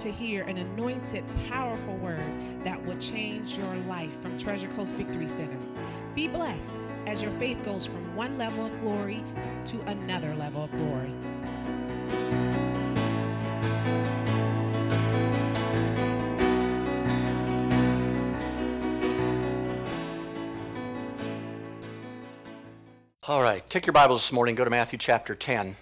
to hear an anointed, powerful word that will change your life from Treasure Coast Victory Center. Be blessed as your faith goes from one level of glory to another level of glory. All right, take your Bibles this morning, go to Matthew chapter 10.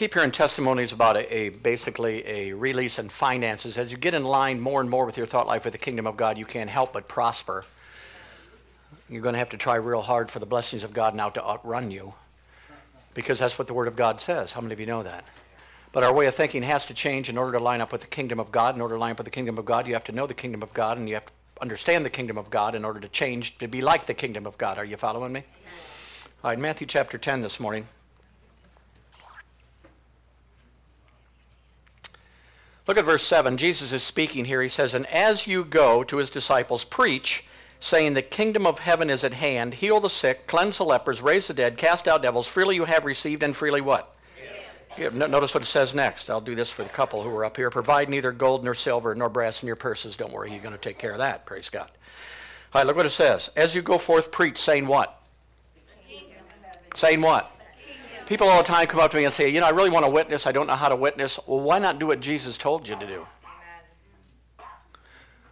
Keep hearing testimonies about a, a, basically a release in finances. As you get in line more and more with your thought life with the kingdom of God, you can't help but prosper. You're going to have to try real hard for the blessings of God now to outrun you because that's what the Word of God says. How many of you know that? But our way of thinking has to change in order to line up with the kingdom of God. In order to line up with the kingdom of God, you have to know the kingdom of God and you have to understand the kingdom of God in order to change to be like the kingdom of God. Are you following me? All right, Matthew chapter 10 this morning. Look at verse 7. Jesus is speaking here. He says, And as you go to his disciples, preach, saying, The kingdom of heaven is at hand. Heal the sick, cleanse the lepers, raise the dead, cast out devils. Freely you have received, and freely what? Yeah, notice what it says next. I'll do this for the couple who are up here. Provide neither gold nor silver nor brass in your purses. Don't worry, you're going to take care of that. Praise God. All right, look what it says. As you go forth, preach, saying what? Saying what? People all the time come up to me and say, you know, I really want to witness. I don't know how to witness. Well, why not do what Jesus told you to do?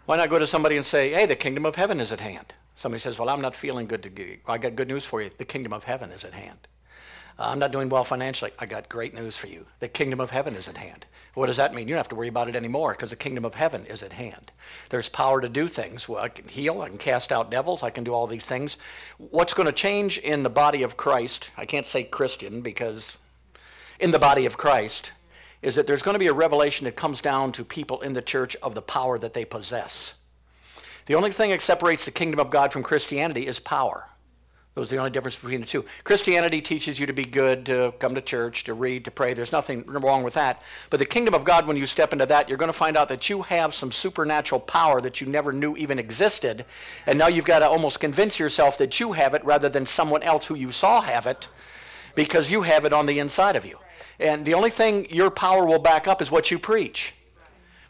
Why not go to somebody and say, hey, the kingdom of heaven is at hand? Somebody says, well, I'm not feeling good to you. I got good news for you. The kingdom of heaven is at hand. Uh, I'm not doing well financially. I got great news for you. The kingdom of heaven is at hand. What does that mean? You don't have to worry about it anymore because the kingdom of heaven is at hand. There's power to do things. Well, I can heal, I can cast out devils, I can do all these things. What's going to change in the body of Christ, I can't say Christian because in the body of Christ, is that there's going to be a revelation that comes down to people in the church of the power that they possess. The only thing that separates the kingdom of God from Christianity is power. Those are the only difference between the two. Christianity teaches you to be good, to come to church, to read, to pray. There's nothing wrong with that. But the kingdom of God, when you step into that, you're going to find out that you have some supernatural power that you never knew even existed. And now you've got to almost convince yourself that you have it rather than someone else who you saw have it because you have it on the inside of you. And the only thing your power will back up is what you preach.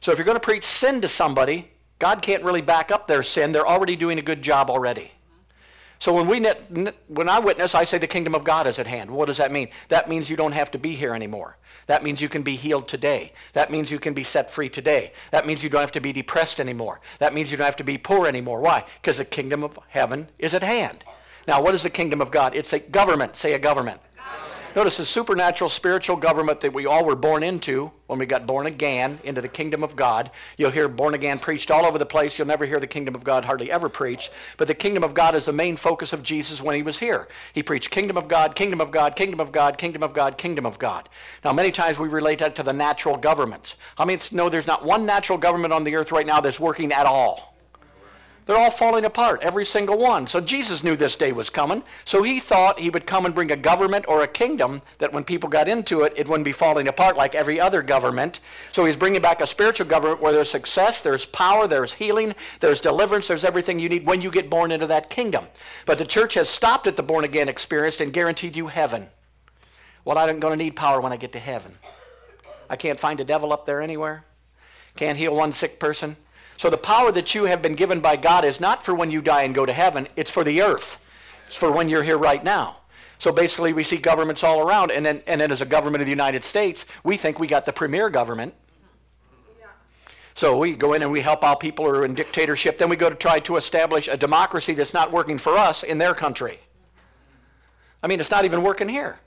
So if you're going to preach sin to somebody, God can't really back up their sin. They're already doing a good job already. So when we when I witness, I say the kingdom of God is at hand. What does that mean? That means you don't have to be here anymore. That means you can be healed today. That means you can be set free today. That means you don't have to be depressed anymore. That means you don't have to be poor anymore. Why? Because the kingdom of heaven is at hand. Now, what is the kingdom of God? It's a government. Say a government. Notice the supernatural spiritual government that we all were born into when we got born again into the kingdom of God. You'll hear born again preached all over the place. You'll never hear the kingdom of God hardly ever preached. But the kingdom of God is the main focus of Jesus when he was here. He preached kingdom of God, kingdom of God, kingdom of God, kingdom of God, kingdom of God. Now, many times we relate that to the natural governments. I mean, no, there's not one natural government on the earth right now that's working at all. They're all falling apart, every single one. So Jesus knew this day was coming. So he thought he would come and bring a government or a kingdom that when people got into it, it wouldn't be falling apart like every other government. So he's bringing back a spiritual government where there's success, there's power, there's healing, there's deliverance, there's everything you need when you get born into that kingdom. But the church has stopped at the born again experience and guaranteed you heaven. Well, I'm going to need power when I get to heaven. I can't find a devil up there anywhere. Can't heal one sick person. So the power that you have been given by God is not for when you die and go to heaven, it's for the earth. It's for when you're here right now. So basically, we see governments all around, and then, and then as a government of the United States, we think we got the premier government. So we go in and we help out people who are in dictatorship. Then we go to try to establish a democracy that's not working for us in their country. I mean, it's not even working here.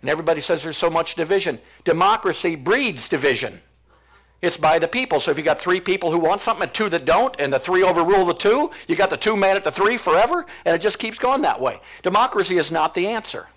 And everybody says there's so much division. Democracy breeds division. It's by the people. So if you got three people who want something and two that don't, and the three overrule the two, you got the two mad at the three forever, and it just keeps going that way. Democracy is not the answer.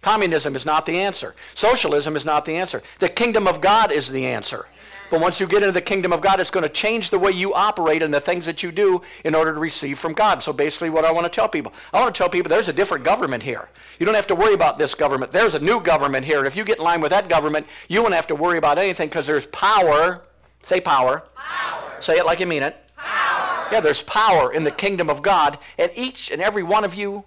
Communism is not the answer. Socialism is not the answer. The kingdom of God is the answer. But once you get into the kingdom of God, it's going to change the way you operate and the things that you do in order to receive from God. So basically, what I want to tell people I want to tell people there's a different government here. You don't have to worry about this government. There's a new government here. And if you get in line with that government, you won't have to worry about anything because there's power. Say power. Power. Say it like you mean it. Power. Yeah, there's power in the kingdom of God, and each and every one of you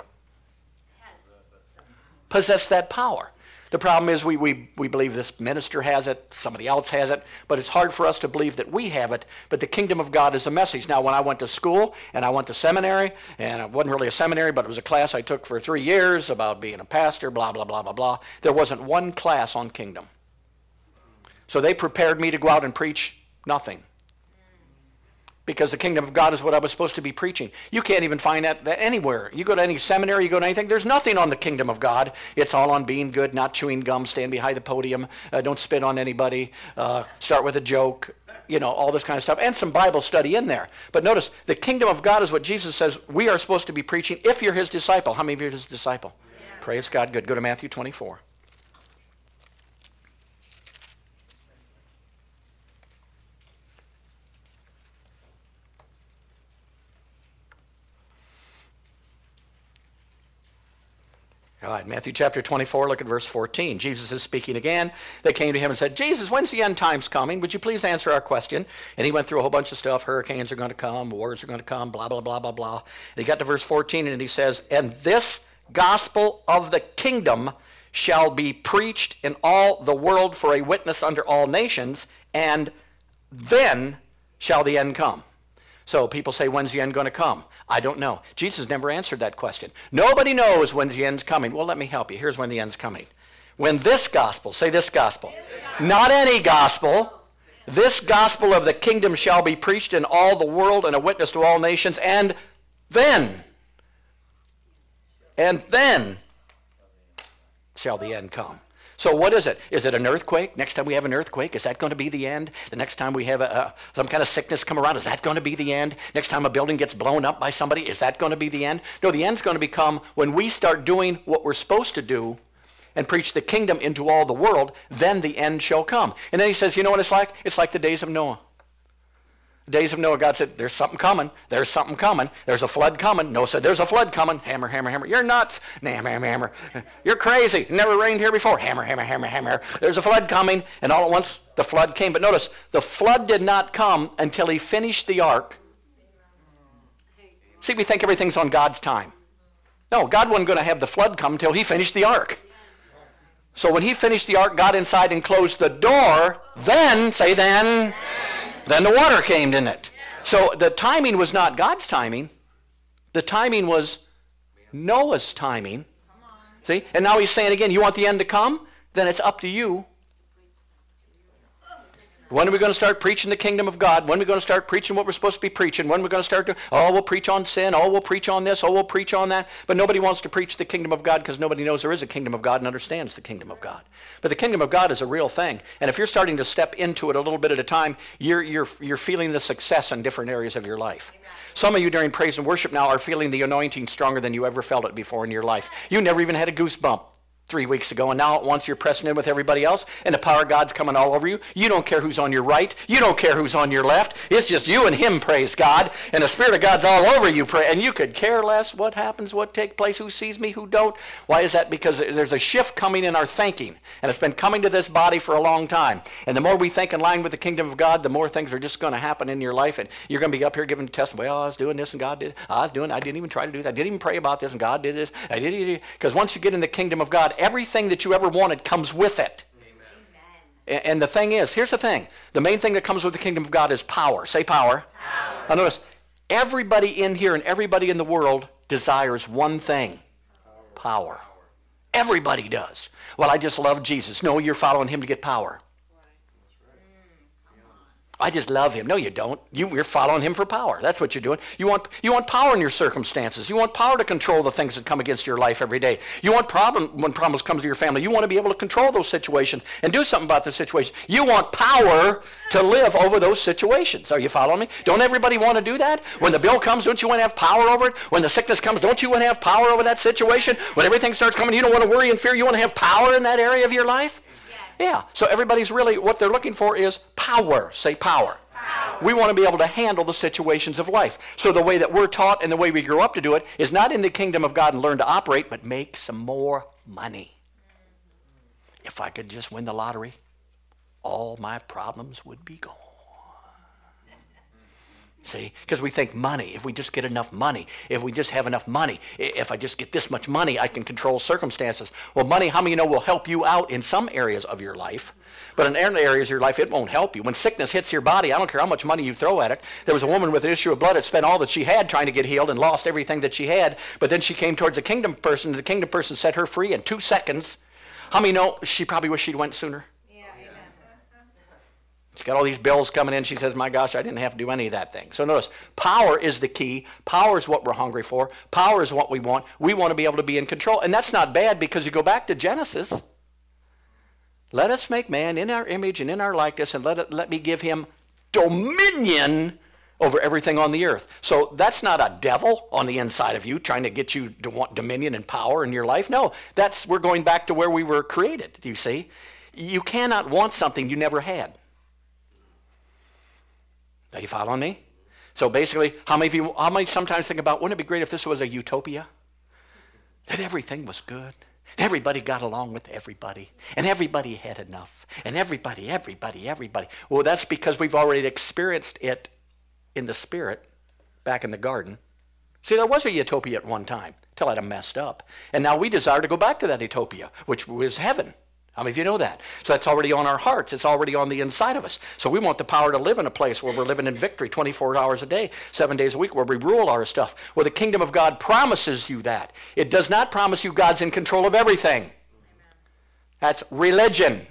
possess that power. The problem is we, we, we believe this minister has it, somebody else has it, but it's hard for us to believe that we have it. But the kingdom of God is a message. Now, when I went to school and I went to seminary, and it wasn't really a seminary, but it was a class I took for three years about being a pastor, blah, blah, blah, blah, blah, there wasn't one class on kingdom. So they prepared me to go out and preach nothing because the kingdom of God is what I was supposed to be preaching. You can't even find that, that, anywhere. You go to any seminary, you go to anything, there's nothing on the kingdom of God. It's all on being good, not chewing gum, stand behind the podium, uh, don't spit on anybody, uh, start with a joke, you know, all this kind of stuff, and some Bible study in there. But notice, the kingdom of God is what Jesus says we are supposed to be preaching if you're his disciple. How many of you are his disciple? Yeah. Praise God. Good. Go to Matthew 24. All right, Matthew chapter 24, look at verse 14. Jesus is speaking again. They came to him and said, Jesus, when's the end times coming? Would you please answer our question? And he went through a whole bunch of stuff. Hurricanes are going to come, wars are going to come, blah, blah, blah, blah, blah. And he got to verse 14 and he says, And this gospel of the kingdom shall be preached in all the world for a witness under all nations, and then shall the end come. So people say, When's the end going to come? I don't know. Jesus never answered that question. Nobody knows when the end's coming. Well, let me help you. Here's when the end's coming. When this gospel, say this gospel, not any gospel, this gospel of the kingdom shall be preached in all the world and a witness to all nations, and then, and then shall the end come. So what is it? Is it an earthquake? Next time we have an earthquake, is that going to be the end? The next time we have a, some kind of sickness come around, is that going to be the end? Next time a building gets blown up by somebody, is that going to be the end? No, the end's going to become when we start doing what we're supposed to do and preach the kingdom into all the world, then the end shall come. And then he says, you know what it's like? It's like the days of Noah days of Noah, God said, There's something coming. There's something coming. There's a flood coming. Noah said, There's a flood coming. Hammer, hammer, hammer. You're nuts. Hammer, hammer, hammer. You're crazy. Never rained here before. Hammer, hammer, hammer, hammer. There's a flood coming. And all at once, the flood came. But notice, the flood did not come until he finished the ark. See, we think everything's on God's time. No, God wasn't going to have the flood come until he finished the ark. So when he finished the ark, got inside and closed the door, then, say then, then the water came in it. So the timing was not God's timing. The timing was Noah's timing. See? And now he's saying again, you want the end to come? Then it's up to you when are we going to start preaching the kingdom of God? When are we going to start preaching what we're supposed to be preaching? When are we going to start to, oh, we'll preach on sin. Oh, we'll preach on this. Oh, we'll preach on that. But nobody wants to preach the kingdom of God because nobody knows there is a kingdom of God and understands the kingdom of God. But the kingdom of God is a real thing. And if you're starting to step into it a little bit at a time, you're, you're, you're feeling the success in different areas of your life. Some of you during praise and worship now are feeling the anointing stronger than you ever felt it before in your life. You never even had a goosebump three weeks ago, and now at once you're pressing in with everybody else, and the power of God's coming all over you. You don't care who's on your right. You don't care who's on your left. It's just you and Him, praise God. And the Spirit of God's all over you, pray. And you could care less what happens, what takes place, who sees me, who don't. Why is that? Because there's a shift coming in our thinking, and it's been coming to this body for a long time. And the more we think in line with the kingdom of God, the more things are just going to happen in your life, and you're going to be up here giving testimony. Well, I was doing this, and God did. I was doing. I didn't even try to do that. I didn't even pray about this, and God did this. I did. Because once you get in the kingdom of God, everything that you ever wanted comes with it. Amen. And the thing is, here's the thing. The main thing that comes with the kingdom of God is power. Say power. power. Now notice, everybody in here and everybody in the world desires one thing. Power. power. Everybody does. Well, I just love Jesus. No, you're following him to get power. I just love him. No, you don't. You, are following him for power. That's what you're doing. You want, you want power in your circumstances. You want power to control the things that come against your life every day. You want problem when problems come to your family. You want to be able to control those situations and do something about the situation. You want power to live over those situations. Are you following me? Don't everybody want to do that? When the bill comes, don't you want to have power over it? When the sickness comes, don't you want to have power over that situation? When everything starts coming, you don't want to worry and fear. You want to have power in that area of your life? Yeah. So everybody's really, what they're looking for is power. Say power. power. We want to be able to handle the situations of life. So the way that we're taught and the way we grow up to do it is not in the kingdom of God and learn to operate, but make some more money. If I could just win the lottery, all my problems would be gone. See? Because we think money, if we just get enough money, if we just have enough money, if I just get this much money, I can control circumstances. Well, money, how many you know, will help you out in some areas of your life. But in other areas of your life, it won't help you. When sickness hits your body, I don't care how much money you throw at it. There was a woman with an issue of blood that spent all that she had trying to get healed and lost everything that she had. But then she came towards a kingdom person, and the kingdom person set her free in two seconds. How many know she probably wished she'd went sooner? She's got all these bills coming in. She says, My gosh, I didn't have to do any of that thing. So notice, power is the key. Power is what we're hungry for. Power is what we want. We want to be able to be in control. And that's not bad because you go back to Genesis. Let us make man in our image and in our likeness, and let, it, let me give him dominion over everything on the earth. So that's not a devil on the inside of you trying to get you to want dominion and power in your life. No, that's we're going back to where we were created, you see? You cannot want something you never had. Are you following me? So basically, how many of you, how many sometimes think about, wouldn't it be great if this was a utopia? That everything was good. Everybody got along with everybody. And everybody had enough. And everybody, everybody, everybody. Well, that's because we've already experienced it in the spirit back in the garden. See, there was a utopia at one time till it messed up. And now we desire to go back to that utopia, which was heaven. How many of you know that? So that's already on our hearts. It's already on the inside of us. So we want the power to live in a place where we're living in victory 24 hours a day, seven days a week, where we rule our stuff. Where the kingdom of God promises you that. It does not promise you God's in control of everything. That's religion.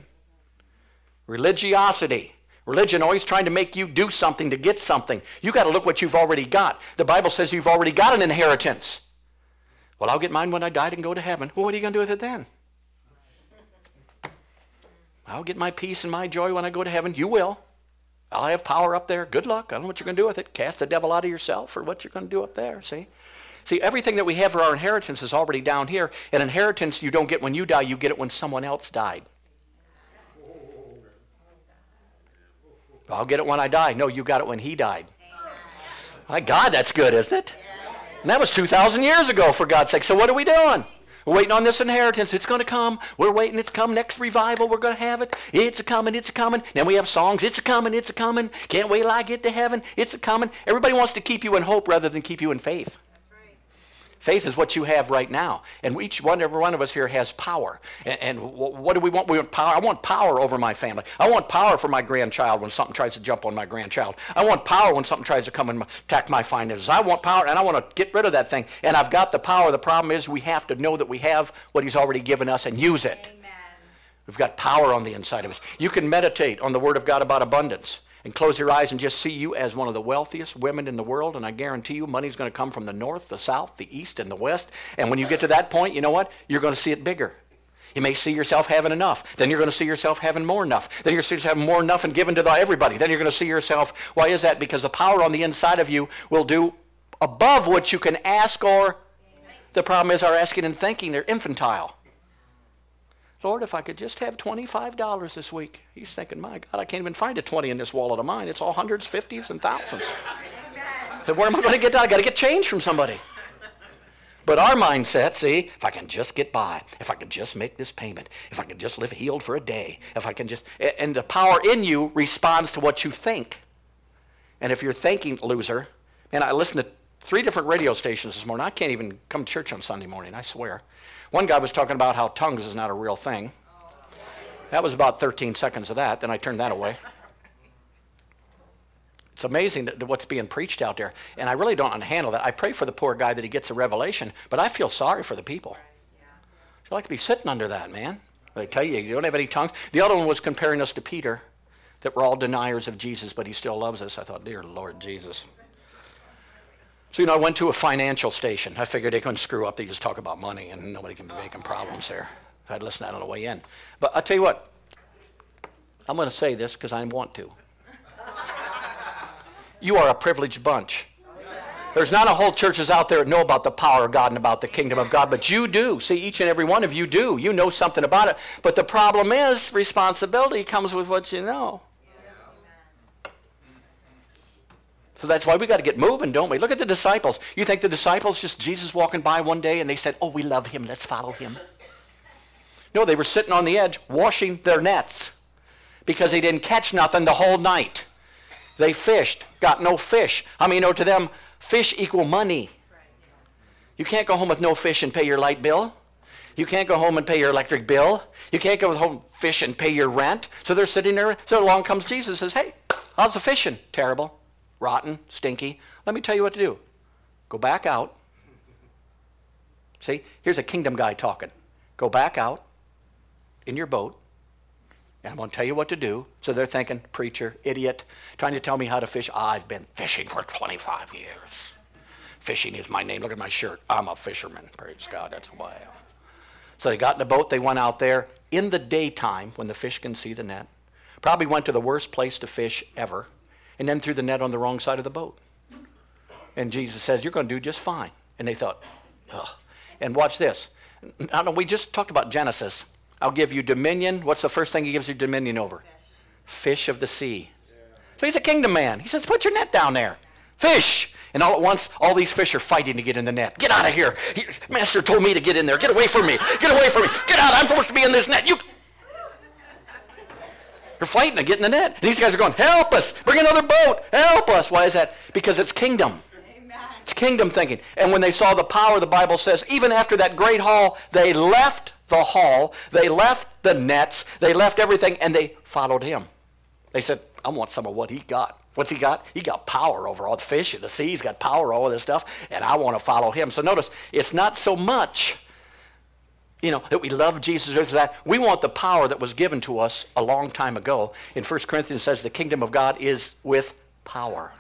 Religiosity. Religion always trying to make you do something to get something. You got to look what you've already got. The Bible says you've already got an inheritance. Well, I'll get mine when I die and go to heaven. Well, what are you going to do with it then? I'll get my peace and my joy when I go to heaven. You will. I'll have power up there. Good luck. I don't know what you're going to do with it. Cast the devil out of yourself or what you're going to do up there. See? See, everything that we have for our inheritance is already down here. An inheritance you don't get when you die, you get it when someone else died. I'll get it when I die. No, you got it when he died. My God, that's good, isn't it? And that was 2,000 years ago, for God's sake. So what are we doing? We're waiting on this inheritance. It's going to come. We're waiting. It's come. Next revival, we're going to have it. It's a coming. It's a coming. Then we have songs. It's a coming. It's a coming. Can't wait till I get to heaven. It's a coming. Everybody wants to keep you in hope rather than keep you in faith. Faith is what you have right now. And each one, every one of us here has power. And, and, what do we want? We want power. I want power over my family. I want power for my grandchild when something tries to jump on my grandchild. I want power when something tries to come and attack my finances. I want power, and I want to get rid of that thing. And I've got the power. The problem is we have to know that we have what He's already given us and use it. Amen. We've got power on the inside of us. You can meditate on the Word of God about abundance and close your eyes and just see you as one of the wealthiest women in the world. And I guarantee you, money's going to come from the north, the south, the east, and the west. And when you get to that point, you know what? You're going to see it bigger. You may see yourself having enough. Then you're going to see yourself having more enough. Then you're going to have more enough and given to everybody. Then you're going to see yourself. Why is that? Because the power on the inside of you will do above what you can ask or. The problem is our asking and thinking, they're infantile. Lord, if I could just have $25 this week. He's thinking, my God, I can't even find a 20 in this wallet of mine. It's all hundreds, fifties, and thousands. so where am I going to get that? I got to get change from somebody. But our mindset, see, if I can just get by, if I can just make this payment, if I can just live healed for a day, if I can just, and the power in you responds to what you think. And if you're thinking, loser, and I listened to three different radio stations this morning. I can't even come to church on Sunday morning, I swear. One guy was talking about how tongues is not a real thing. That was about 13 seconds of that. Then I turned that away. It's amazing that, that what's being preached out there. And I really don't handle that. I pray for the poor guy that he gets a revelation, but I feel sorry for the people. You like to be sitting under that, man. They tell you you don't have any tongues. The other one was comparing us to Peter, that we're all deniers of Jesus, but he still loves us. I thought, dear Lord Jesus. So, you know, I went to a financial station. I figured they couldn't screw up. They just talk about money and nobody can be making problems there. I had to listen to that on the way in. But I'll tell you what, I'm going to say this because I want to. You are a privileged bunch. There's not a whole churches out there that know about the power of God and about the kingdom of God, but you do. See, each and every one of you do. You know something about it. But the problem is, responsibility comes with what you know. So that's why we got to get moving, don't we? Look at the disciples. You think the disciples just Jesus walking by one day and they said, "Oh, we love him. Let's follow him." No, they were sitting on the edge washing their nets because they didn't catch nothing the whole night. They fished, got no fish. How many know to them, fish equal money? You can't go home with no fish and pay your light bill. You can't go home and pay your electric bill. You can't go home fish and pay your rent. So they're sitting there. So along comes Jesus says, Hey, how's the fishing? Terrible, rotten, stinky. Let me tell you what to do. Go back out. See, here's a kingdom guy talking. Go back out in your boat, and I'm going to tell you what to do. So they're thinking, preacher, idiot, trying to tell me how to fish. I've been fishing for 25 years. Fishing is my name. Look at my shirt. I'm a fisherman. Praise God. That's why I am. So they got in the boat. They went out there in the daytime when the fish can see the net. Probably went to the worst place to fish ever, and then threw the net on the wrong side of the boat. And Jesus says, You're going to do just fine. And they thought, Ugh. And watch this. I know we just talked about Genesis. I'll give you dominion. What's the first thing he gives you dominion over? Fish, of the sea. So he's a kingdom man. He says, Put your net down there. Fish. And all at once, all these fish are fighting to get in the net. Get out of here. He, Master told me to get in there. Get away from me. Get away from me. Get out. I'm supposed to be in this net. You. They're fighting to get in the net. And these guys are going, help us. Bring another boat. Help us. Why is that? Because it's kingdom. It's kingdom thinking. And when they saw the power, the Bible says, even after that great haul, they left the hall, they left the nets, they left everything, and they followed him. They said, I want some of what he got. What's he got? He got power over all the fish in the sea. He's got power over all this stuff, and I want to follow him. So notice, it's not so much, you know, that we love Jesus or that. We want the power that was given to us a long time ago. In 1 Corinthians says the kingdom of God is with power.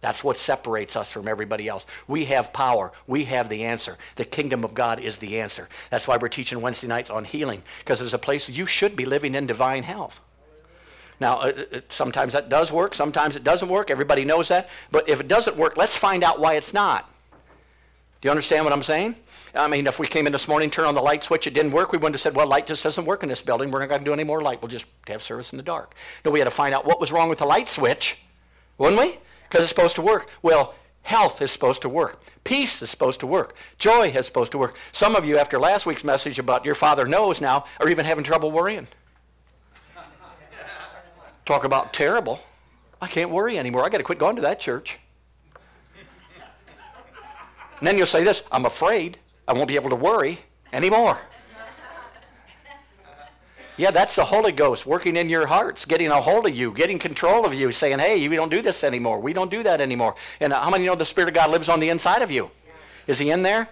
That's what separates us from everybody else. We have power. We have the answer. The kingdom of God is the answer. That's why we're teaching Wednesday nights on healing, because there's a place you should be living in divine health. Now, uh, uh, sometimes that does work, sometimes it doesn't work. Everybody knows that. But if it doesn't work, let's find out why it's not. Do you understand what I'm saying? I mean, if we came in this morning, turn on the light switch, it didn't work, we wouldn't have said, well, light just doesn't work in this building. We're not going to do any more light. We'll just have service in the dark. No, we had to find out what was wrong with the light switch, wouldn't we? Because it's supposed to work. Well, health is supposed to work. Peace is supposed to work. Joy is supposed to work. Some of you, after last week's message about your father knows now, are even having trouble worrying. Talk about terrible. I can't worry anymore. I got to quit going to that church. And then you'll say this I'm afraid I won't be able to worry anymore. Yeah, that's the Holy Ghost working in your hearts, getting a hold of you, getting control of you, saying, hey, we don't do this anymore. We don't do that anymore. And how many know the Spirit of God lives on the inside of you? Is he in there?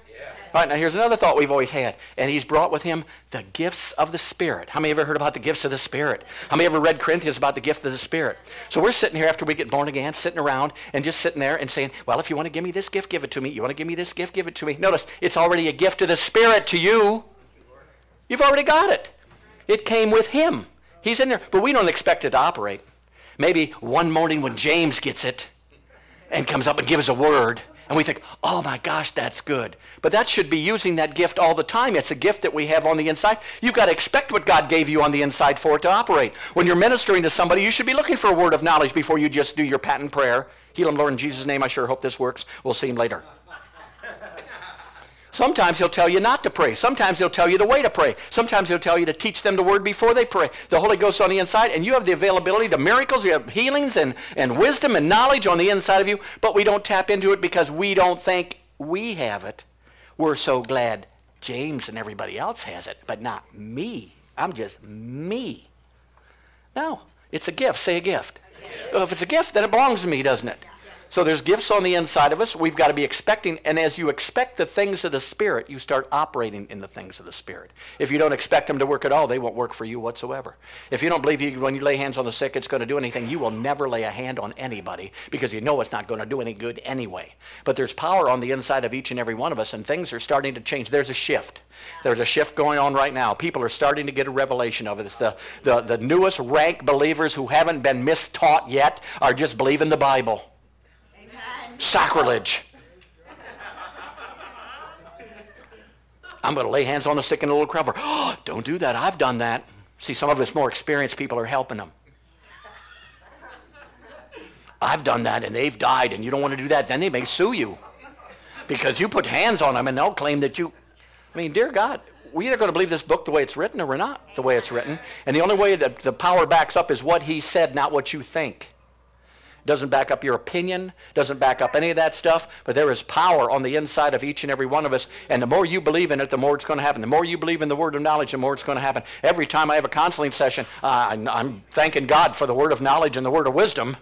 Right, now here's another thought we've always had. And he's brought with him the gifts of the Spirit. How many ever heard about the gifts of the Spirit? How many ever read Corinthians about the gift of the Spirit? So we're sitting here after we get born again, sitting around and just sitting there and saying, well, if you want to give me this gift, give it to me. You want to give me this gift, give it to me. Notice, it's already a gift of the Spirit to you. You've already got it. It came with him. He's in there. But we don't expect it to operate. Maybe one morning when James gets it and comes up and gives a word, and we think, oh my gosh, that's good. But that should be using that gift all the time. It's a gift that we have on the inside. You've got to expect what God gave you on the inside for it to operate. When you're ministering to somebody, you should be looking for a word of knowledge before you just do your patent prayer. Heal him, Lord, in Jesus' name. I sure hope this works. We'll see him later. Sometimes he'll tell you not to pray. Sometimes he'll tell you the way to pray. Sometimes he'll tell you to teach them the word before they pray. The Holy Ghost on the inside, and you have the availability to miracles, you have healings and, and wisdom and knowledge on the inside of you, but we don't tap into it because we don't think we have it. We're so glad James and everybody else has it, but not me. I'm just me. No, it's a gift. Say a gift. A gift. Well, if it's a gift, then it belongs to me, doesn't it? So there's gifts on the inside of us. We've got to be expecting. And as you expect the things of the Spirit, you start operating in the things of the Spirit. If you don't expect them to work at all, they won't work for you whatsoever. If you don't believe you, when you lay hands on the sick, it's going to do anything, you will never lay a hand on anybody because you know it's not going to do any good anyway. But there's power on the inside of each and every one of us, and things are starting to change. There's a shift. There's a shift going on right now. People are starting to get a revelation of it. It's the, the, the newest rank believers who haven't been mistaught yet are just believing the Bible. Sacrilege. I'm going to lay hands on the sick and the little crowd. Oh, don't do that. I've done that. See, some of us more experienced people are helping them. I've done that and they've died and you don't want to do that. Then they may sue you because you put hands on them and they'll claim that you. I mean, dear God, we're either going to believe this book the way it's written or we're not the way it's written. And the only way that the power backs up is what he said, not what you think. Doesn't back up your opinion, doesn't back up any of that stuff, but there is power on the inside of each and every one of us. And the more you believe in it, the more it's going to happen. The more you believe in the word of knowledge, the more it's going to happen. Every time I have a counseling session, uh, I'm thanking God for the word of knowledge and the word of wisdom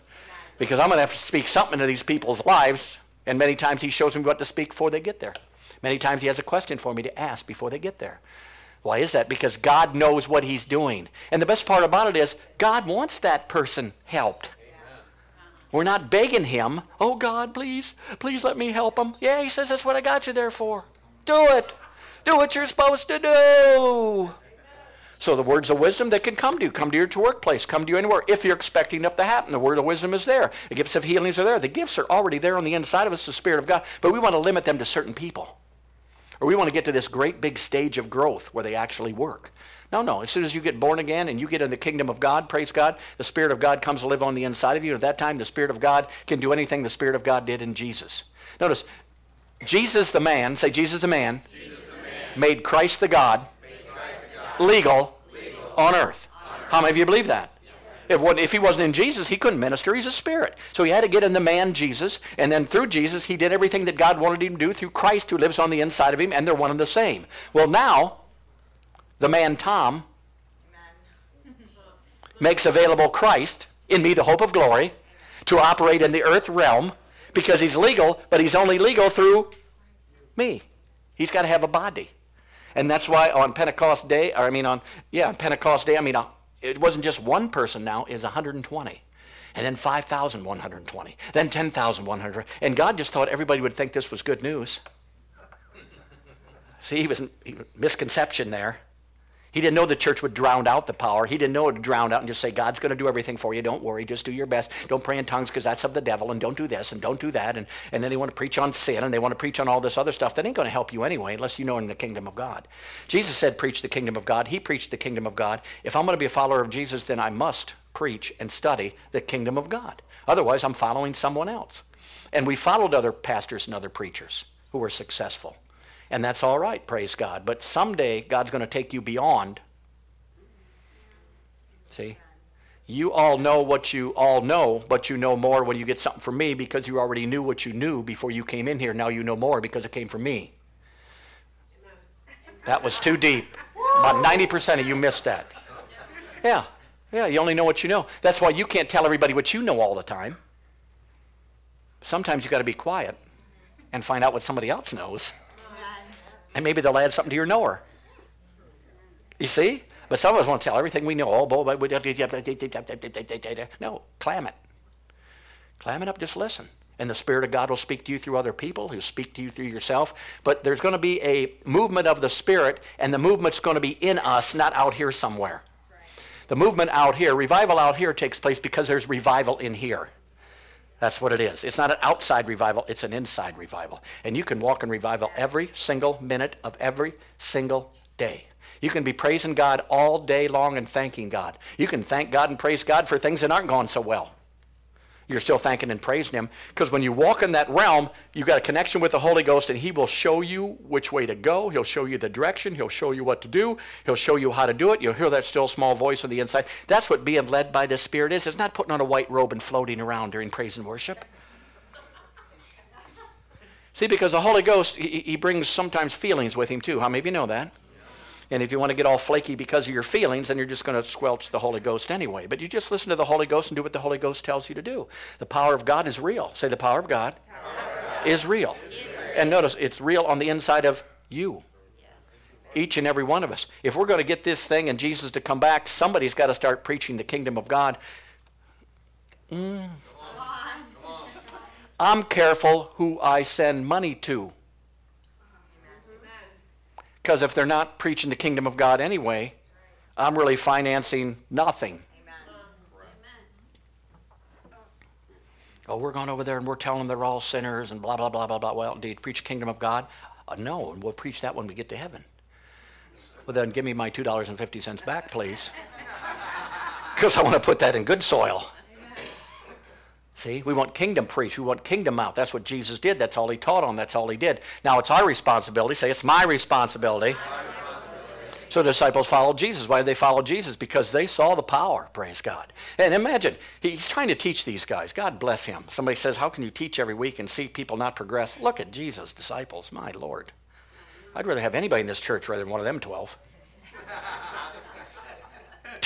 because I'm going to have to speak something into these people's lives. And many times He shows me what to speak before they get there. Many times He has a question for me to ask before they get there. Why is that? Because God knows what He's doing. And the best part about it is, God wants that person helped. We're not begging him, oh God, please, please let me help him. Yeah, he says, that's what I got you there for. Do it. Do what you're supposed to do. So the words of wisdom that can come to you, come to your workplace, come to you anywhere. If you're expecting it to happen, the word of wisdom is there. The gifts of healings are there. The gifts are already there on the inside of us, the Spirit of God. But we want to limit them to certain people. Or we want to get to this great big stage of growth where they actually work. No, no. As soon as you get born again and you get in the kingdom of God, praise God, the Spirit of God comes to live on the inside of you. At that time, the Spirit of God can do anything the Spirit of God did in Jesus. Notice, Jesus the man, say Jesus the man, Jesus the man made Christ the God, Christ God legal, legal, on earth. On earth. How many of you believe that? If, if, he wasn't in Jesus, he couldn't minister. He's a spirit. So he had to get in the man Jesus, and then through Jesus, he did everything that God wanted him to do through Christ who lives on the inside of him, and they're one and the same. Well, now, the man Tom makes available Christ in me, the hope of glory, to operate in the earth realm because he's legal, but he's only legal through me. He's got to have a body. And that's why on Pentecost Day, or I mean on, yeah, on Pentecost Day, I mean, it wasn't just one person now, it's 120. And then 5,120. Then 10,100. And God just thought everybody would think this was good news. See, he was, he, misconception there. He didn't know the church would drown out the power. He didn't know it would drown out and just say, God's going to do everything for you. Don't worry. Just do your best. Don't pray in tongues because that's of the devil. And don't do this and don't do that. And, and then they want to preach on sin and they want to preach on all this other stuff. That ain't going to help you anyway unless you know in the kingdom of God. Jesus said, preach the kingdom of God. He preached the kingdom of God. If I'm going to be a follower of Jesus, then I must preach and study the kingdom of God. Otherwise, I'm following someone else. And we followed other pastors and other preachers who were successful. And that's all right, praise God. But someday, God's going to take you beyond See? You all know what you all know, but you know more when you get something from me because you already knew what you knew before you came in here. Now you know more because it came from me. That was too deep. About 90% of you missed that. Yeah. Yeah, you only know what you know. That's why you can't tell everybody what you know all the time. Sometimes you got to be quiet and find out what somebody else knows. And maybe they'll add something to your knower. You see? But some of us want to tell everything we know. Oh, boy, no, clam it. Clam it up, just listen. And the Spirit of God will speak to you through other people. He'll speak to you through yourself. But there's going to be a movement of the Spirit, and the movement's going to be in us, not out here somewhere. The movement out here, revival out here takes place because there's revival in here. That's what it is. It's not an outside revival, it's an inside revival. And you can walk in revival every single minute of every single day. You can be praising God all day long and thanking God. You can thank God and praise God for things that aren't going so well. You're still thanking and praising Him because when you walk in that realm, you've got a connection with the Holy Ghost and He will show you which way to go. He'll show you the direction. He'll show you what to do. He'll show you how to do it. You'll hear that still small voice on the inside. That's what being led by the Spirit is. It's not putting on a white robe and floating around during praise and worship. See, because the Holy Ghost, he, he brings sometimes feelings with Him too. How many of you know that? And if you want to get all flaky because of your feelings, then you're just going to squelch the Holy Ghost anyway. But you just listen to the Holy Ghost and do what the Holy Ghost tells you to do. The power of God is real. Say, the power of God, power of God. Is, real. is real. And notice, it's real on the inside of you. Each and every one of us. If we're going to get this thing and Jesus to come back, somebody's got to start preaching the kingdom of God. Mm. I'm careful who I send money to. Because if they're not preaching the kingdom of God anyway, I'm really financing nothing. Oh, we're going over there and we're telling them they're all sinners and blah, blah, blah, blah, blah. Well, indeed, preach kingdom of God? Uh, no, and we'll preach that when we get to heaven. Well, then give me my $2.50 back, please. Because I want to put that in good soil. See, we want kingdom preach. We want kingdom out. That's what Jesus did. That's all he taught on. That's all he did. Now it's our responsibility. Say, it's my responsibility, my responsibility. So the disciples followed Jesus. Why did they follow Jesus? Because they saw the power, praise God. And imagine, he's trying to teach these guys. God bless him. Somebody says, How can you teach every week and see people not progress? Look at Jesus' disciples, my Lord. I'd rather have anybody in this church rather than one of them 12.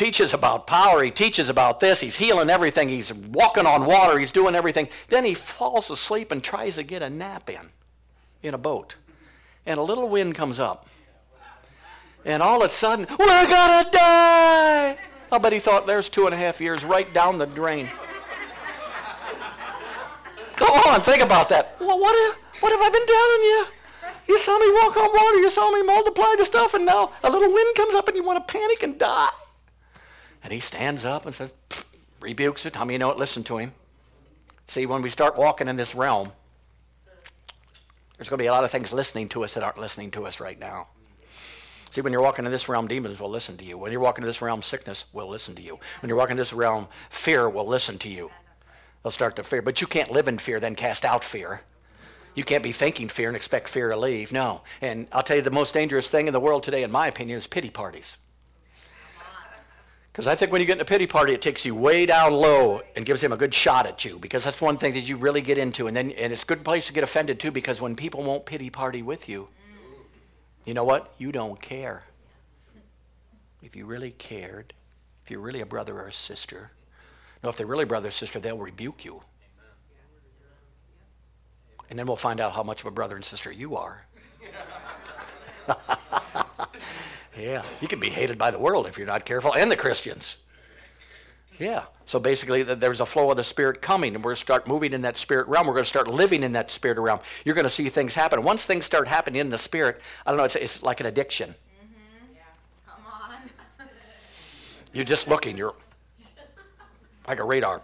Teaches about power. He teaches about this. He's healing everything. He's walking on water. He's doing everything. Then he falls asleep and tries to get a nap in, in a boat. And a little wind comes up. And all of a sudden, we're going to die. Oh, I bet he thought there's two and a half years right down the drain. Go on, think about that. Well, what, have, what have I been telling you? You saw me walk on water. You saw me multiply the stuff, and now a little wind comes up and you want to panic and die. And he stands up and says, rebukes it. How many you know it? Listen to him. See, when we start walking in this realm, there's going to be a lot of things listening to us that aren't listening to us right now. See, when you're walking in this realm, demons will listen to you. When you're walking in this realm, sickness will listen to you. When you're walking in this realm, fear will listen to you. They'll start to fear. But you can't live in fear, then cast out fear. You can't be thinking fear and expect fear to leave. No. And I'll tell you the most dangerous thing in the world today, in my opinion, is pity parties. Because I think when you get in a pity party, it takes you way down low and gives him a good shot at you. Because that's one thing that you really get into. And then and it's a good place to get offended too, because when people won't pity party with you, you know what? You don't care. If you really cared, if you're really a brother or a sister, no, if they're really brother or sister, they'll rebuke you. And then we'll find out how much of a brother and sister you are. yeah, you can be hated by the world if you're not careful, and the Christians. Yeah. So basically, there's a flow of the Spirit coming, and we're going to start moving in that Spirit realm. We're going to start living in that Spirit realm. You're going to see things happen. Once things start happening in the Spirit, I don't know, it's, it's like an addiction. Mm-hmm. Yeah. Come on. you're just looking. You're like a radar.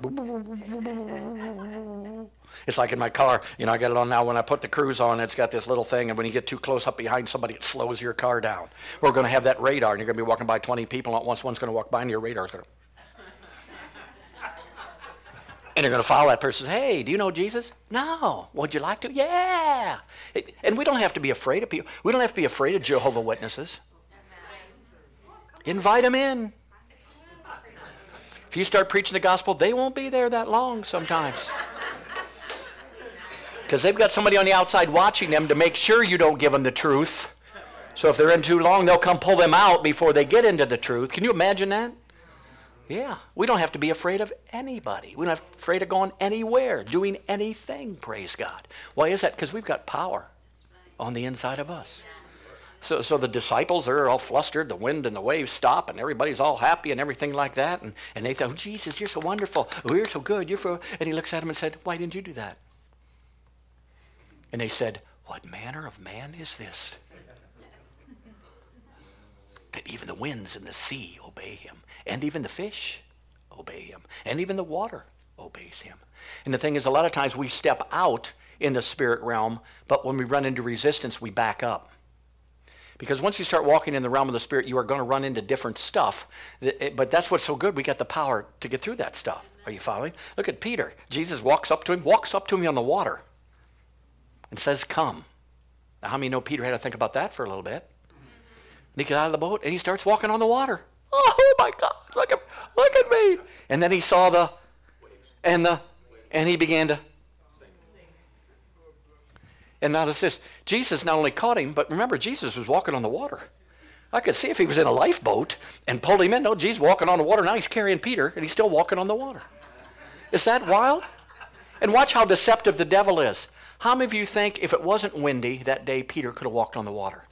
It's like in my car. You know, I got it on now. When I put the cruise on, it's got this little thing, and when you get too close up behind somebody, it slows your car down. We're going to have that radar, and you're going to be walking by 20 people, and once one's going to walk by, and your radar's going to and you're going to follow that person. Hey, do you know Jesus? No. Would you like to? Yeah. and we don't have to be afraid of people. We don't have to be afraid of Jehovah Witnesses. Invite them in. If you start preaching the gospel, they won't be there that long sometimes. Because they've got somebody on the outside watching them to make sure you don't give them the truth. So if they're in too long, they'll come pull them out before they get into the truth. Can you imagine that? Yeah, we don't have to be afraid of anybody. We don't have to be afraid of going anywhere, doing anything, praise God. Why is that? Because we've got power on the inside of us. So, so the disciples are all flustered, the wind and the waves stop, and everybody's all happy and everything like that. And, and they thought, oh, Jesus, you're so wonderful. Oh, you're so good. You're. And he looks at them and said, Why didn't you do that? And they said, What manner of man is this? That even the winds and the sea obey him and even the fish obey him, and even the water obeys him. And the thing is, a lot of times we step out in the spirit realm, but when we run into resistance, we back up. Because once you start walking in the realm of the spirit, you are going to run into different stuff. But that's what's so good. We got the power to get through that stuff. Are you following? Look at Peter. Jesus walks up to him, walks up to him on the water, and says, Come. Now, how many know Peter had to think about that for a little bit? And he gets out of the boat and he starts walking on the water. Oh, oh my God, look at, look at me. And then he saw the, and the, and he began to. And notice this Jesus not only caught him, but remember, Jesus was walking on the water. I could see if he was in a lifeboat and pulled him in. No, Jesus walking on the water. Now he's carrying Peter, and he's still walking on the water. Is that wild? And watch how deceptive the devil is. How many of you think if it wasn't windy that day, Peter could have walked on the water?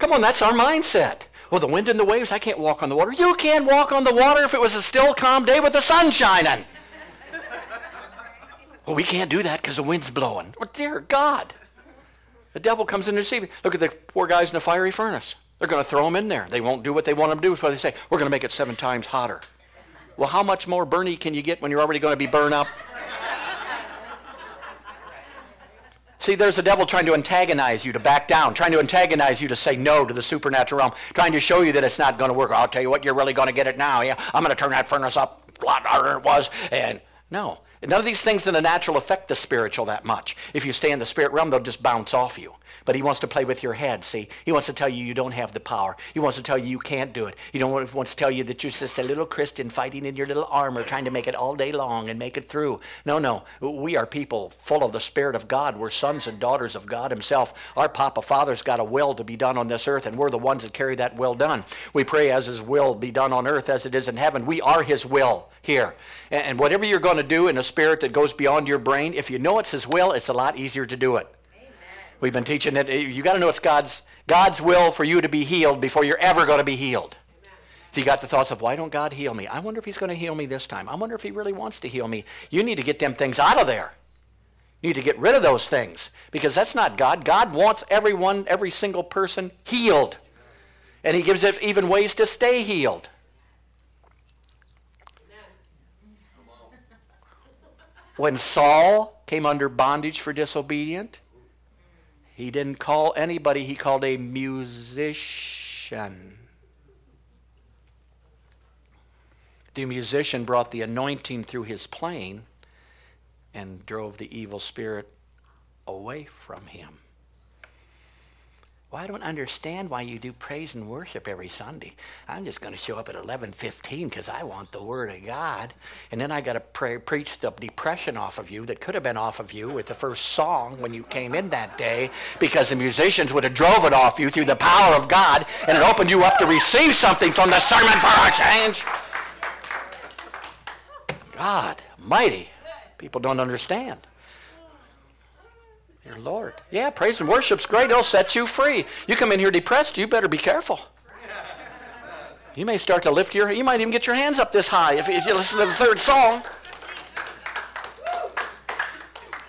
Come on, that's our mindset. Well, the wind and the waves, I can't walk on the water. You can't walk on the water if it was a still, calm day with the sun shining. Well, we can't do that because the wind's blowing. Well, dear God. The devil comes in to deceive you. Look at the poor guys in the fiery furnace. They're going to throw them in there. They won't do what they want them to do. So they say, we're going to make it seven times hotter. Well, how much more Bernie can you get when you're already going to be burned up? See, there's the devil trying to antagonize you to back down, trying to antagonize you to say no to the supernatural realm, trying to show you that it's not going to work. I'll tell you what, you're really going to get it now. Yeah, I'm going to turn that furnace up a lot harder than it was. And no, None of these things in the natural affect the spiritual that much. If you stay in the spirit realm, they'll just bounce off you. But he wants to play with your head, see? He wants to tell you you don't have the power. He wants to tell you you can't do it. He don't want, wants to tell you that you're just a little Christian fighting in your little armor, trying to make it all day long and make it through. No, no. We are people full of the Spirit of God. We're sons and daughters of God himself. Our Papa Father's got a will to be done on this earth, and we're the ones that carry that will done. We pray as his will be done on earth as it is in heaven. We are his will here. And whatever you're going to do in a spirit that goes beyond your brain, if you know it's his will, it's a lot easier to do it. We've been teaching that eh, you got to know it's God's, God's will for you to be healed before you're ever going to be healed. If you got the thoughts of, why don't God heal me? I wonder if he's going to heal me this time. I wonder if he really wants to heal me. You need to get them things out of there. You need to get rid of those things because that's not God. God wants everyone, every single person healed. And he gives us even ways to stay healed. When Saul came under bondage for disobedient, he didn't call anybody, he called a musician. The musician brought the anointing through his playing and drove the evil spirit away from him. Well, I don't understand why you do praise and worship every Sunday. I'm just going to show up at 11:15 because I want the Word of God, and then I got to pray, preach the depression off of you that could have been off of you with the first song when you came in that day, because the musicians would have drove it off you through the power of God, and it opened you up to receive something from the sermon for a change. God, mighty, people don't understand. Your Lord. Yeah, praise and worship's great. It'll set you free. You come in here depressed, you better be careful. You may start to lift your, you might even get your hands up this high if, if you listen to the third song.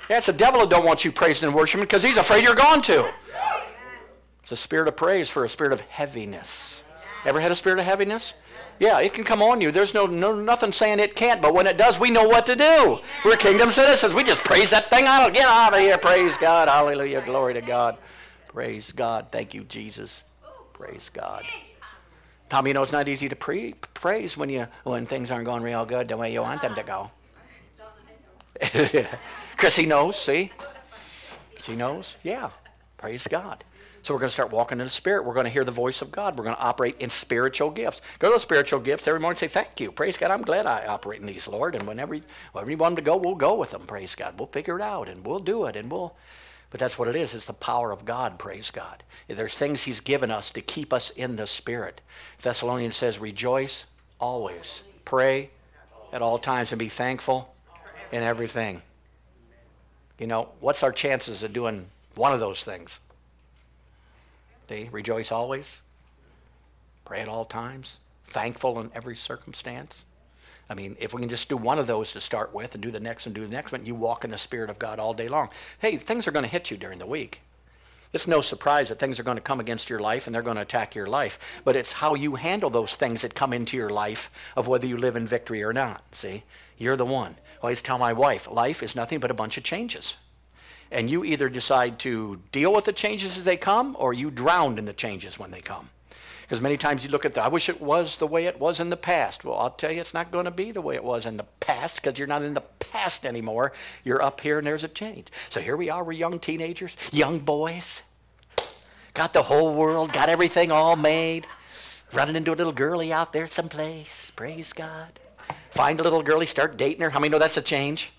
Yeah, it's the devil that don't want you praising and worshiping because he's afraid you're gone to. It's a spirit of praise for a spirit of heaviness. Ever had a spirit of heaviness? Yeah, it can come on you. There's no, no nothing saying it can't, but when it does, we know what to do. We're kingdom citizens. We just praise that thing out. Get out of here. Praise God. Hallelujah. Glory to God. Praise God. Thank you, Jesus. Praise God. Tommy, you know it's not easy to pre- praise when you when things aren't going real good the way you want them to go. Chrissy knows. See, she knows. Yeah. Praise God. So we're going to start walking in the Spirit. We're going to hear the voice of God. We're going to operate in spiritual gifts. Go to those spiritual gifts every morning and say, Thank you. Praise God. I'm glad I operate in these, Lord. And whenever, whenever you want them to go, we'll go with them. Praise God. We'll figure it out and we'll do it and we'll. But that's what it is. It's the power of God, praise God. There's things He's given us to keep us in the Spirit. Thessalonians says, Rejoice always. Pray at all times and be thankful in everything. You know, what's our chances of doing one of those things? See, rejoice always, pray at all times, thankful in every circumstance. I mean, if we can just do one of those to start with and do the next and do the next one, you walk in the Spirit of God all day long. Hey, things are going to hit you during the week. It's no surprise that things are going to come against your life and they're going to attack your life. But it's how you handle those things that come into your life of whether you live in victory or not. See? You're the one. I always tell my wife, life is nothing but a bunch of changes and you either decide to deal with the changes as they come or you drown in the changes when they come. Because many times you look at the, I wish it was the way it was in the past. Well, I'll tell you, it's not going to be the way it was in the past because you're not in the past anymore. You're up here and there's a change. So here we are, we're young teenagers, young boys. Got the whole world, got everything all made. Running into a little girlie out there someplace. Praise God. Find a little girlie, start dating her. How many know that's a change?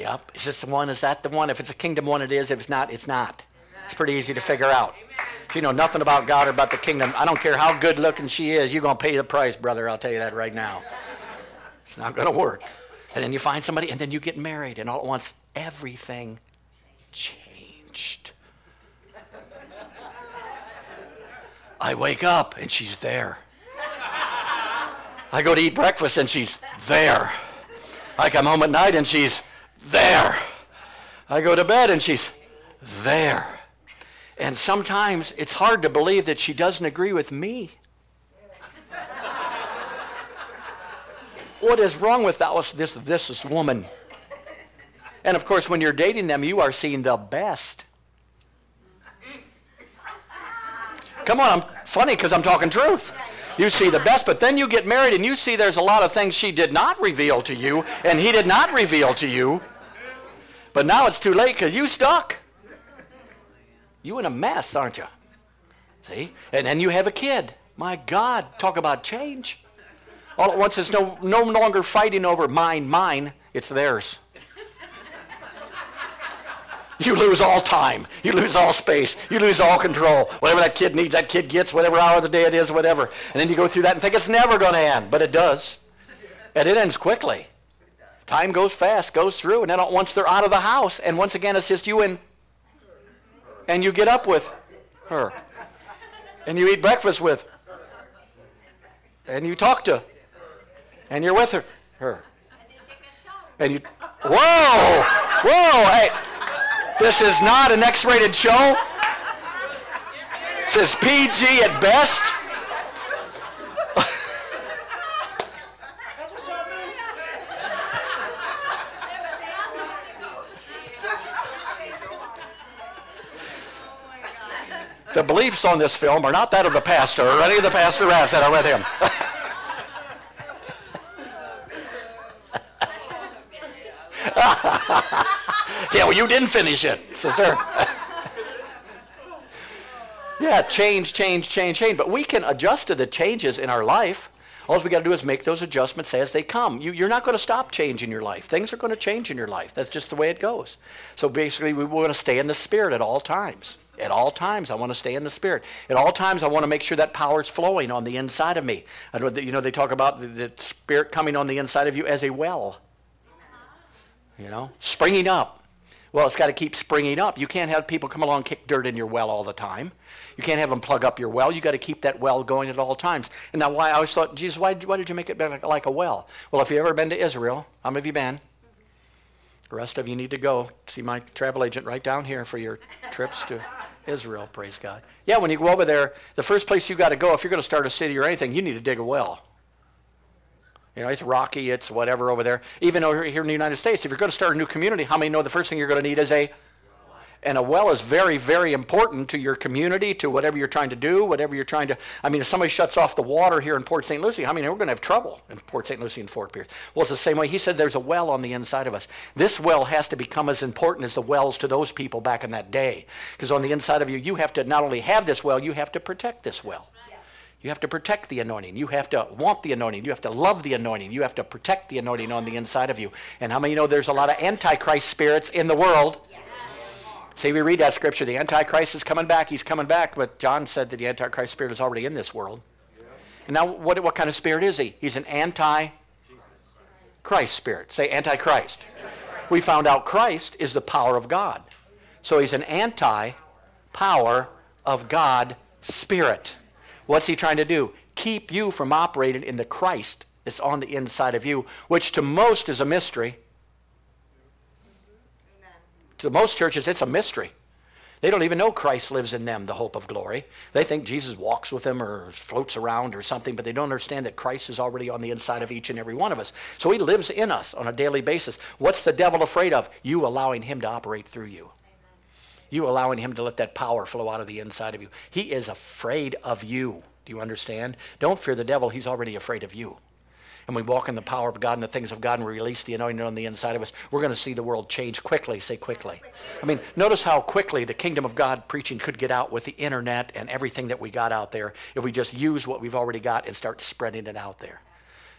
Yep. Is this the one? Is that the one? If it's a kingdom one, it is. If it's not, it's not. It's pretty easy to figure out. If you know nothing about God or about the kingdom, I don't care how good looking she is, you're going to pay the price, brother. I'll tell you that right now. It's not going to work. And then you find somebody, and then you get married, and all at once, everything changed. I wake up, and she's there. I go to eat breakfast, and she's there. I come home at night, and she's there. I go to bed and she's there. And sometimes it's hard to believe that she doesn't agree with me. what is wrong with that, this, this, this woman? And of course, when you're dating them, you are seeing the best. Come on, I'm funny because I'm talking truth. You see the best, but then you get married and you see there's a lot of things she did not reveal to you and he did not reveal to you. But now it's too late because you stuck. You in a mess, aren't you? See? And then you have a kid. My God, talk about change. All at once, it's no, no longer fighting over mine, mine. It's theirs. You lose all time. You lose all space. You lose all control. Whatever that kid needs, that kid gets, whatever hour of the day it is, whatever. And then you go through that and think it's never going to end, but it does. And it ends quickly. Time goes fast, goes through, and then once they're out of the house, and once again it's just you and and you get up with her. And you eat breakfast with. And you talk to. And you're with her. Her. And you take a shower. And you Whoa! Whoa! Hey. This is not an X-rated show. This is PG at best. The beliefs on this film are not that of the pastor or any of the pastorettes that are with him. yeah, well, you didn't finish it, sister. yeah, change, change, change, change. But we can adjust to the changes in our life. All we got to do is make those adjustments as they come. You, are not going to stop changing your life. Things are going to change in your life. That's just the way it goes. So basically, we want to stay in the spirit at all times. At all times, I want to stay in the Spirit. At all times, I want to make sure that power is flowing on the inside of me. You know, they talk about the, the Spirit coming on the inside of you as a well. You know, springing up. Well, it's got to keep springing up. You can't have people come along kick dirt in your well all the time. You can't have them plug up your well. You got to keep that well going at all times. And now, why I always thought, Jesus, why, why did you make it like, like a well? Well, if you've ever been to Israel, how many of you been? The rest of you need to go see my travel agent right down here for your trips to Israel, praise God. Yeah, when you go over there, the first place you got to go, if you're going to start a city or anything, you need to dig a well. You know, it's rocky, it's whatever over there. Even over here in the United States, if you're going to start a new community, how many know the first thing you're going to need is a and a well is very, very important to your community, to whatever you're trying to do, whatever you're trying to. I mean, if somebody shuts off the water here in Port St. Lucie, I mean, we're going to have trouble in Port St. Lucie and Fort Pierce. Well, it's the same way. He said there's a well on the inside of us. This well has to become as important as the wells to those people back in that day. Because on the inside of you, you have to not only have this well, you have to protect this well. You have to protect the anointing. You have to want the anointing. You have to love the anointing. You have to protect the anointing on the inside of you. And how many know there's a lot of antichrist spirits in the world? See, we read that scripture. The Antichrist is coming back. He's coming back. But John said that the Antichrist spirit is already in this world. Yeah. And now, what, what kind of spirit is he? He's an anti Christ spirit. Say Antichrist. Antichrist. We found out Christ is the power of God. So he's an anti power of God spirit. What's he trying to do? Keep you from operating in the Christ that's on the inside of you, which to most is a mystery to most churches, it's a mystery. They don't even know Christ lives in them, the hope of glory. They think Jesus walks with them or floats around or something, but they don't understand that Christ is already on the inside of each and every one of us. So he lives in us on a daily basis. What's the devil afraid of? You allowing him to operate through you. You allowing him to let that power flow out of the inside of you. He is afraid of you. Do you understand? Don't fear the devil. He's already afraid of you and we walk in the power of God and the things of God and we release the anointing on the inside of us, we're going to see the world change quickly. Say quickly. I mean, notice how quickly the kingdom of God preaching could get out with the internet and everything that we got out there if we just use what we've already got and start spreading it out there.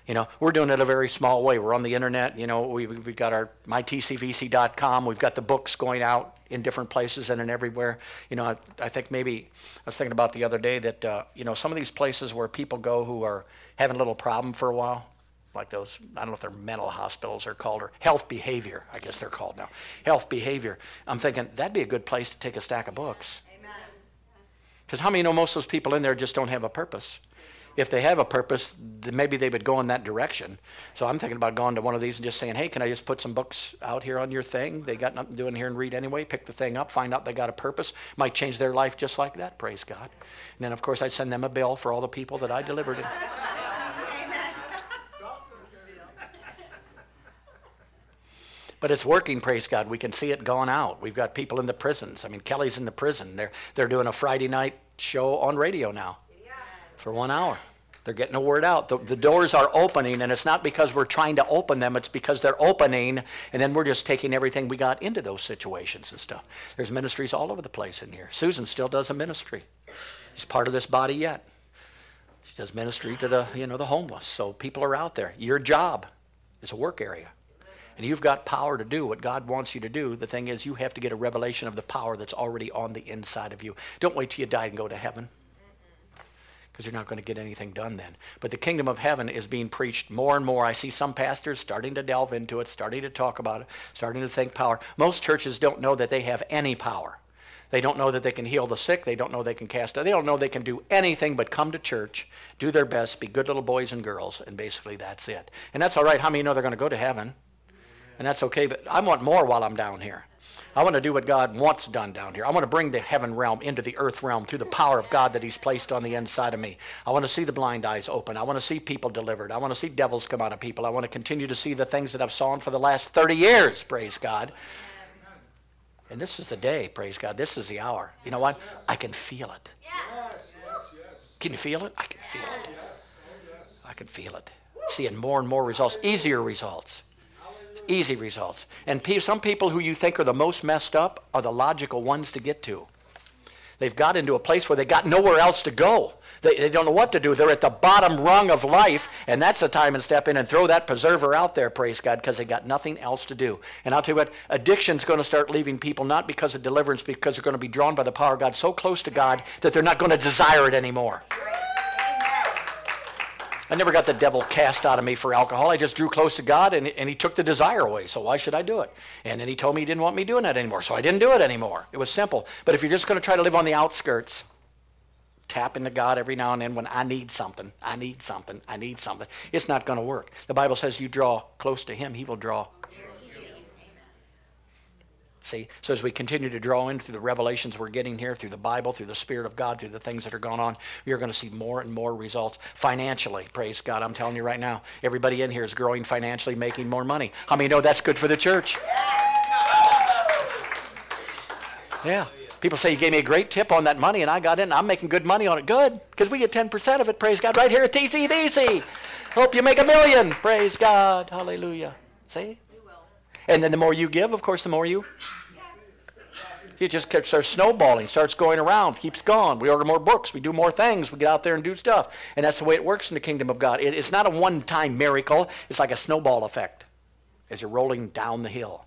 You know, we're doing it a very small way. We're on the internet. You know, we, we've got our mytcvc.com. We've got the books going out in different places and in everywhere. You know, I, I think maybe I was thinking about the other day that, uh, you know, some of these places where people go who are having a little problem for a while, like those, I don't know if they're mental hospitals are called, or health behavior, I guess they're called now. Health behavior. I'm thinking that'd be a good place to take a stack of books. Amen. Because how many know most of those people in there just don't have a purpose? If they have a purpose, then maybe they would go in that direction. So I'm thinking about going to one of these and just saying, hey, can I just put some books out here on your thing? They got nothing to do in here and read anyway. Pick the thing up, find out they got a purpose. Might change their life just like that, praise God. And then, of course, I'd send them a bill for all the people that I delivered it. But it's working, praise God. We can see it going out. We've got people in the prisons. I mean, Kelly's in the prison. They're, they're doing a Friday night show on radio now for one hour. They're getting the word out. The, the, doors are opening, and it's not because we're trying to open them, it's because they're opening, and then we're just taking everything we got into those situations and stuff. There's ministries all over the place in here. Susan still does a ministry. She's part of this body yet. She does ministry to the, you know, the homeless. So people are out there. Your job is a work area. And you've got power to do what God wants you to do. The thing is, you have to get a revelation of the power that's already on the inside of you. Don't wait till you die and go to heaven because you're not going to get anything done then. But the kingdom of heaven is being preached more and more. I see some pastors starting to delve into it, starting to talk about it, starting to think power. Most churches don't know that they have any power. They don't know that they can heal the sick. They don't know they can cast out. They don't know they can do anything but come to church, do their best, be good little boys and girls, and basically that's it. And that's all right. How many know they're going to go to heaven? And that's okay, but I want more while I'm down here. I want to do what God wants done down here. I want to bring the heaven realm into the earth realm through the power of God that He's placed on the inside of me. I want to see the blind eyes open. I want to see people delivered. I want to see devils come out of people. I want to continue to see the things that I've saw for the last 30 years, praise God. And this is the day, praise God. This is the hour. You know what? I can feel it. Can you feel it? I can feel it. I can feel it. Seeing more and more results, easier results easy results. And some people who you think are the most messed up are the logical ones to get to. They've got into a place where they got nowhere else to go. They, they don't know what to do. They're at the bottom rung of life, and that's the time to step in and throw that preserver out there, praise God, because they got nothing else to do. And I'll tell you what, addiction's going to start leaving people not because of deliverance, because they're going to be drawn by the power of God so close to God that they're not going to desire it anymore. I never got the devil cast out of me for alcohol. I just drew close to God and, and he took the desire away. So why should I do it? And then he told me he didn't want me doing that anymore. So I didn't do it anymore. It was simple. But if you're just going to try to live on the outskirts, tap into God every now and then when I need something, I need something, I need something, it's not going to work. The Bible says you draw close to him, he will draw See, so as we continue to draw in through the revelations we're getting here, through the Bible, through the Spirit of God, through the things that are going on, are going to see more and more results financially. Praise God. I'm telling you right now, everybody in here is growing financially, making more money. How many know that's good for the church? Yeah. People say you gave me a great tip on that money, and I got in. I'm making good money on it. Good, because we get 10% of it. Praise God, right here at TCVC. Hope you make a million. Praise God. Hallelujah. See? And then the more you give, of course, the more you. It just starts snowballing, starts going around, keeps going. We order more books, we do more things, we get out there and do stuff. And that's the way it works in the kingdom of God. It, it's not a one time miracle, it's like a snowball effect as you're rolling down the hill.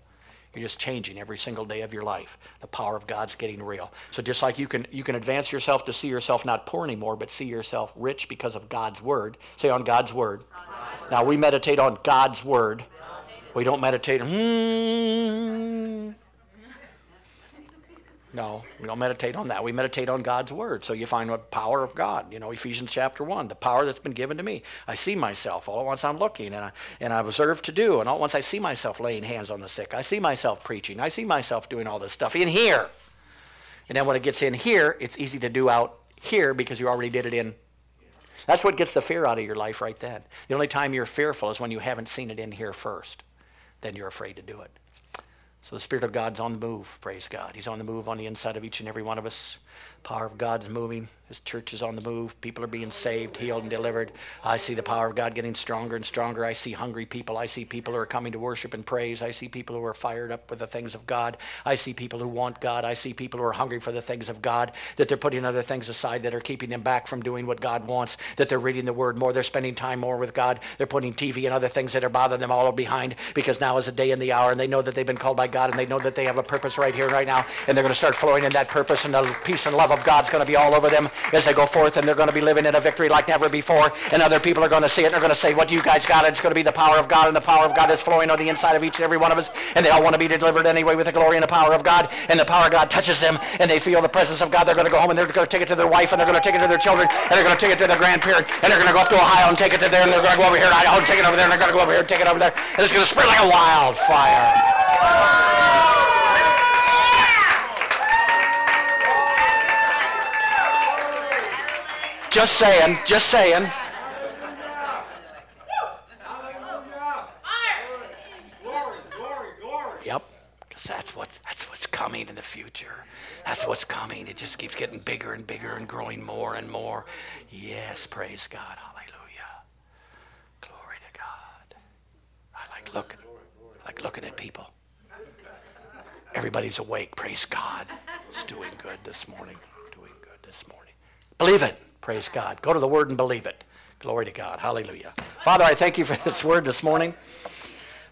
You're just changing every single day of your life. The power of God's getting real. So just like you can you can advance yourself to see yourself not poor anymore, but see yourself rich because of God's word. Say on God's word. God's now we meditate on God's word. We don't meditate. Hmm. No, we don't meditate on that. We meditate on God's word. So you find what power of God. You know, Ephesians chapter one, the power that's been given to me. I see myself all at once. I'm looking, and I and I observe to do, and all at once I see myself laying hands on the sick. I see myself preaching. I see myself doing all this stuff in here. And then when it gets in here, it's easy to do out here because you already did it in that's what gets the fear out of your life right then. The only time you're fearful is when you haven't seen it in here first then you're afraid to do it. So the Spirit of God's on the move, praise God. He's on the move on the inside of each and every one of us power of God's moving. His church is on the move. People are being saved, healed, and delivered. I see the power of God getting stronger and stronger. I see hungry people. I see people who are coming to worship and praise. I see people who are fired up with the things of God. I see people who want God. I see people who are hungry for the things of God, that they're putting other things aside that are keeping them back from doing what God wants, that they're reading the Word more. They're spending time more with God. They're putting TV and other things that are bothering them all behind because now is the day and the hour, and they know that they've been called by God, and they know that they have a purpose right here and right now, and they're going to start flowing in that purpose, and the peace and love of God's going to be all over them as they go forth, and they're going to be living in a victory like never before. And other people are going to see it, and they're going to say, What do you guys got? It's going to be the power of God, and the power of God is flowing on the inside of each and every one of us. And they all want to be delivered anyway with the glory and the power of God. And the power of God touches them, and they feel the presence of God. They're going to go home, and they're going to take it to their wife, and they're going to take it to their children, and they're going to take it to their grandparent, and they're going to go up to Ohio and take it to there, and they're going to go over here to Idaho and take it over there, and they're going to go over here and take it over there. And it's going to spread like a wildfire. Just saying, just saying. Yep, because that's what's, that's what's coming in the future. That's what's coming. It just keeps getting bigger and bigger and growing more and more. Yes, praise God. Hallelujah. Glory to God. I like looking, I like looking at people. Everybody's awake. Praise God. It's doing good this morning. Doing good this morning. Believe it. Praise God. Go to the Word and believe it. Glory to God. Hallelujah. Father, I thank you for this word this morning.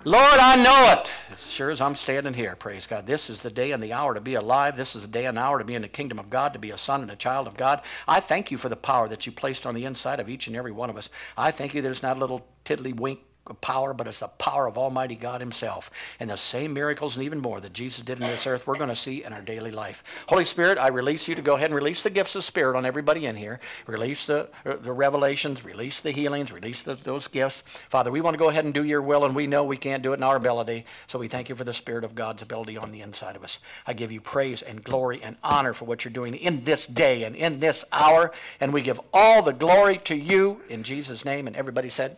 Lord, I know it. As sure as I'm standing here, praise God. This is the day and the hour to be alive. This is the day and hour to be in the kingdom of God, to be a son and a child of God. I thank you for the power that you placed on the inside of each and every one of us. I thank you there's not a little tiddly wink power, but it's the power of Almighty God Himself. And the same miracles and even more that Jesus did in this earth, we're going to see in our daily life. Holy Spirit, I release you to go ahead and release the gifts of Spirit on everybody in here. Release the, uh, the revelations, release the healings, release the, those gifts. Father, we want to go ahead and do your will, and we know we can't do it in our ability. So we thank you for the Spirit of God's ability on the inside of us. I give you praise and glory and honor for what you're doing in this day and in this hour. And we give all the glory to you in Jesus' name. And everybody said,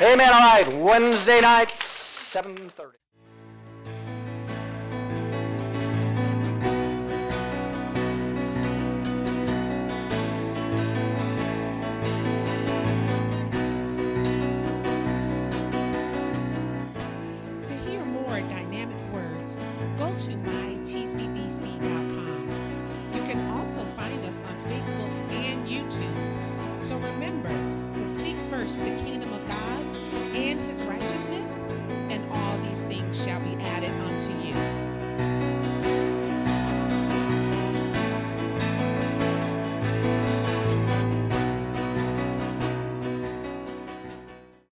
Amen. Amen. All right. Wednesday night, 7.30.